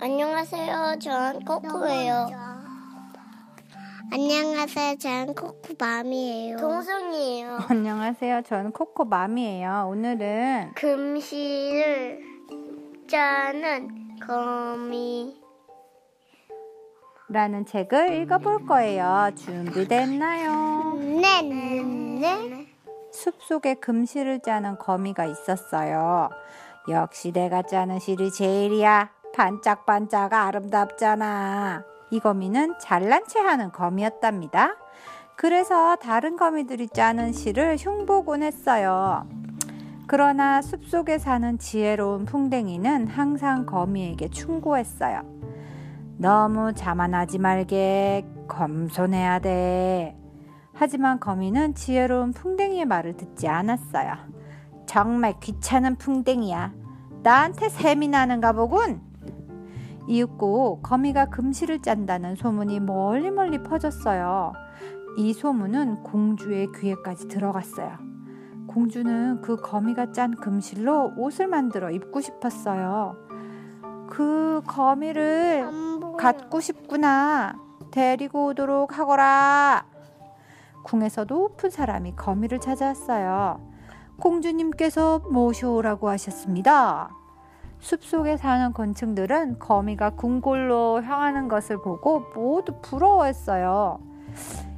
안녕하세요. 전 코코예요. 안녕하세요. 전 코코맘이에요. 동순이에요. 안녕하세요. 저는 코코맘이에요. 오늘은 금시를 짜는 거미. 라는 책을 읽어볼 거예요. 준비됐나요? 네 네 네. 숲속에 금실을 짜는 거미가 있었어요. 역시 내가 짜는 실이 제일이야. 반짝반짝 아름답잖아. 이 거미는 잘난 체 하는 거미였답니다. 그래서 다른 거미들이 짜는 실을 흉보곤 했어요. 그러나 숲속에 사는 지혜로운 풍뎅이는 항상 거미에게 충고했어요. 너무 자만하지 말게 겸손해야 돼. 하지만 거미는 지혜로운 풍뎅이의 말을 듣지 않았어요. 정말 귀찮은 풍뎅이야. 나한테 셈이 나는가 보군. 이윽고 거미가 금실을 짠다는 소문이 멀리 멀리 퍼졌어요. 이 소문은 공주의 귀에까지 들어갔어요. 공주는 그 거미가 짠 금실로 옷을 만들어 입고 싶었어요. 그 거미를 갖고 싶구나. 데리고 오도록 하거라. 궁에서 높은 사람이 거미를 찾아왔어요. 공주님께서 모셔오라고 하셨습니다. 숲속에 사는 곤충들은 거미가 궁궐로 향하는 것을 보고 모두 부러워했어요.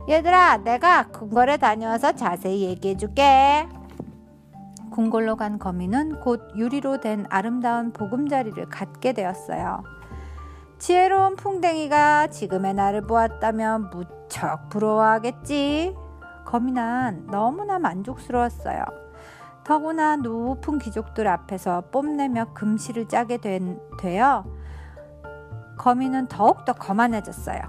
얘들아, 내가 궁궐에 다녀와서 자세히 얘기해 줄게. 궁궐로 간 거미는 곧 유리로 된 아름다운 보금자리를 갖게 되었어요. 지혜로운 풍뎅이가 지금의 나를 보았다면 무척 부러워하겠지. 거미는 너무나 만족스러웠어요. 더구나 높은 귀족들 앞에서 뽐내며 금실을 짜게 된, 되어 거미는 더욱더 거만해졌어요.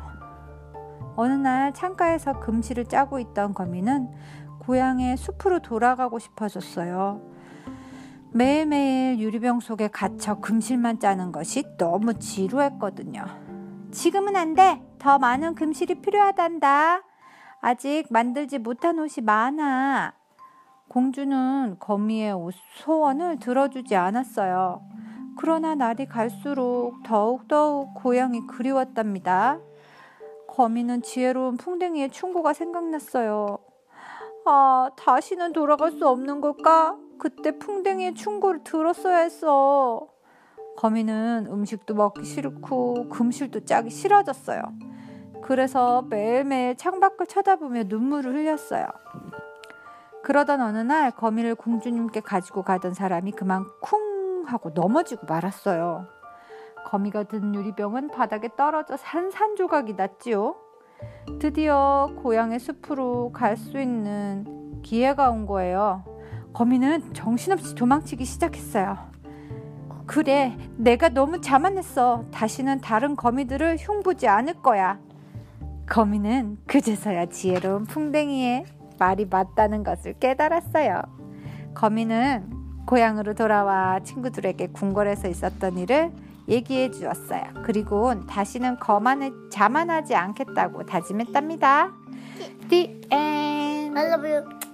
어느 날 창가에서 금실을 짜고 있던 거미는 고향의 숲으로 돌아가고 싶어졌어요. 매일매일 유리병 속에 갇혀 금실만 짜는 것이 너무 지루했거든요. 지금은 안 돼. 더 많은 금실이 필요하단다. 아직 만들지 못한 옷이 많아. 공주는 거미의 소원을 들어주지 않았어요. 그러나 날이 갈수록 더욱더욱 고향이 그리웠답니다. 거미는 지혜로운 풍뎅이의 충고가 생각났어요. 아, 다시는 돌아갈 수 없는 걸까? 그때 풍뎅이의 충고를 들었어야 했어. 거미는 음식도 먹기 싫고 금실도 짜기 싫어졌어요. 그래서 매일매일 창밖을 쳐다보며 눈물을 흘렸어요. 그러던 어느 날 거미를 공주님께 가지고 가던 사람이 그만 쿵 하고 넘어지고 말았어요. 거미가 든 유리병은 바닥에 떨어져 산산조각이 났지요. 드디어 고향의 숲으로 갈 수 있는 기회가 온 거예요. 거미는 정신없이 도망치기 시작했어요. 그래, 내가 너무 자만했어. 다시는 다른 거미들을 흉보지 않을 거야. 거미는 그제서야 지혜로운 풍뎅이의 말이 맞다는 것을 깨달았어요. 거미는 고향으로 돌아와 친구들에게 궁궐에서 있었던 일을 얘기해 주었어요. 그리고 다시는 거만을 자만하지 않겠다고 다짐했답니다. The end. I love you.